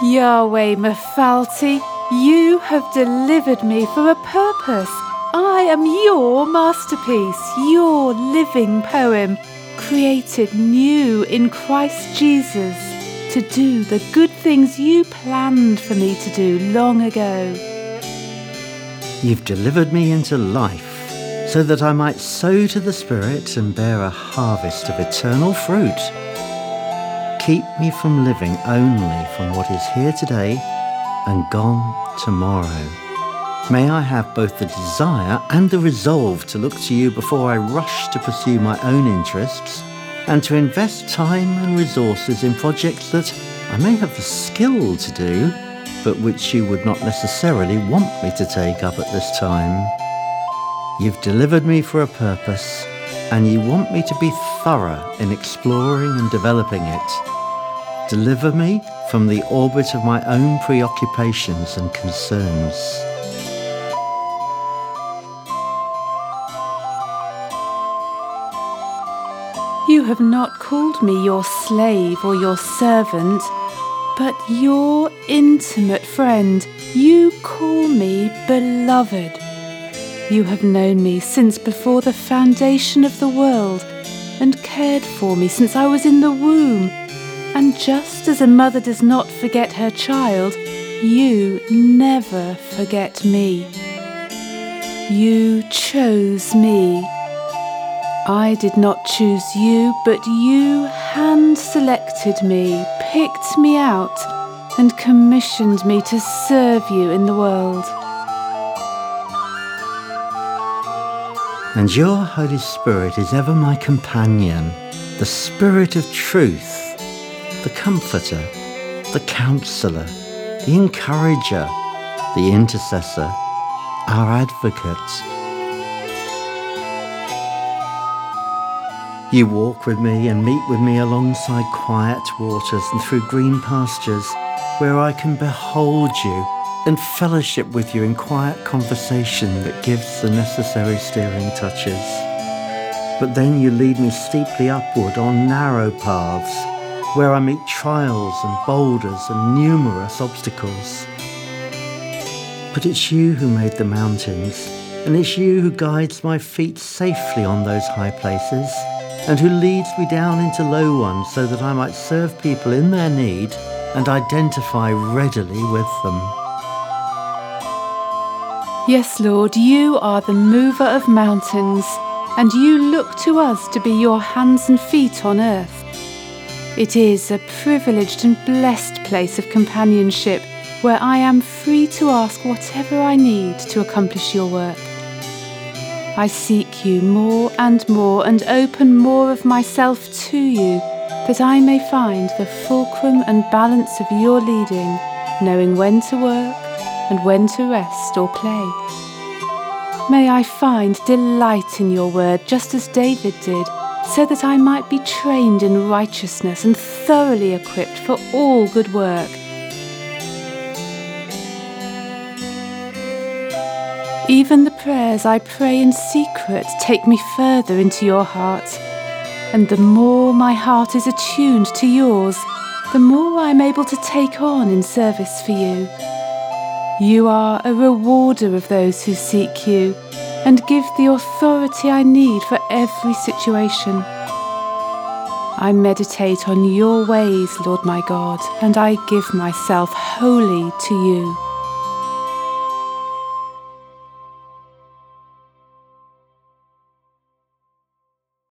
Yahweh Mephalti, you have delivered me for a purpose. I am your masterpiece, your living poem, created new in Christ Jesus to do the good things you planned for me to do long ago. You've delivered me into life so that I might sow to the Spirit and bear a harvest of eternal fruit. Keep me from living only from what is here today and gone tomorrow. May I have both the desire and the resolve to look to you before I rush to pursue my own interests and to invest time and resources in projects that I may have the skill to do, but which you would not necessarily want me to take up at this time. You've delivered me for a purpose, and you want me to be thorough in exploring and developing it. Deliver me from the orbit of my own preoccupations and concerns. You have not called me your slave or your servant, but your intimate friend. You call me beloved. You have known me since before the foundation of the world and cared for me since I was in the womb. And just as a mother does not forget her child, you never forget me. You chose me. I did not choose you, but you hand selected me, picked me out, and commissioned me to serve you in the world. And your Holy Spirit is ever my companion, the Spirit of truth, the Comforter, the Counselor, the Encourager, the Intercessor, our Advocate. You walk with me and meet with me alongside quiet waters and through green pastures where I can behold you and fellowship with you in quiet conversation that gives the necessary steering touches. But then you lead me steeply upward on narrow paths where I meet trials and boulders and numerous obstacles. But it's you who made the mountains, and it's you who guides my feet safely on those high places, and who leads me down into low ones so that I might serve people in their need and identify readily with them. Yes, Lord, you are the mover of mountains, and you look to us to be your hands and feet on earth. It is a privileged and blessed place of companionship where I am free to ask whatever I need to accomplish your work. I seek you more and more and open more of myself to you that I may find the fulcrum and balance of your leading, knowing when to work and when to rest or play. May I find delight in your word just as David did, so that I might be trained in righteousness and thoroughly equipped for all good work. Even the prayers I pray in secret take me further into your heart. And the more my heart is attuned to yours, the more I am able to take on in service for you. You are a rewarder of those who seek you and give the authority I need for every situation. I meditate on your ways, Lord my God, and I give myself wholly to you.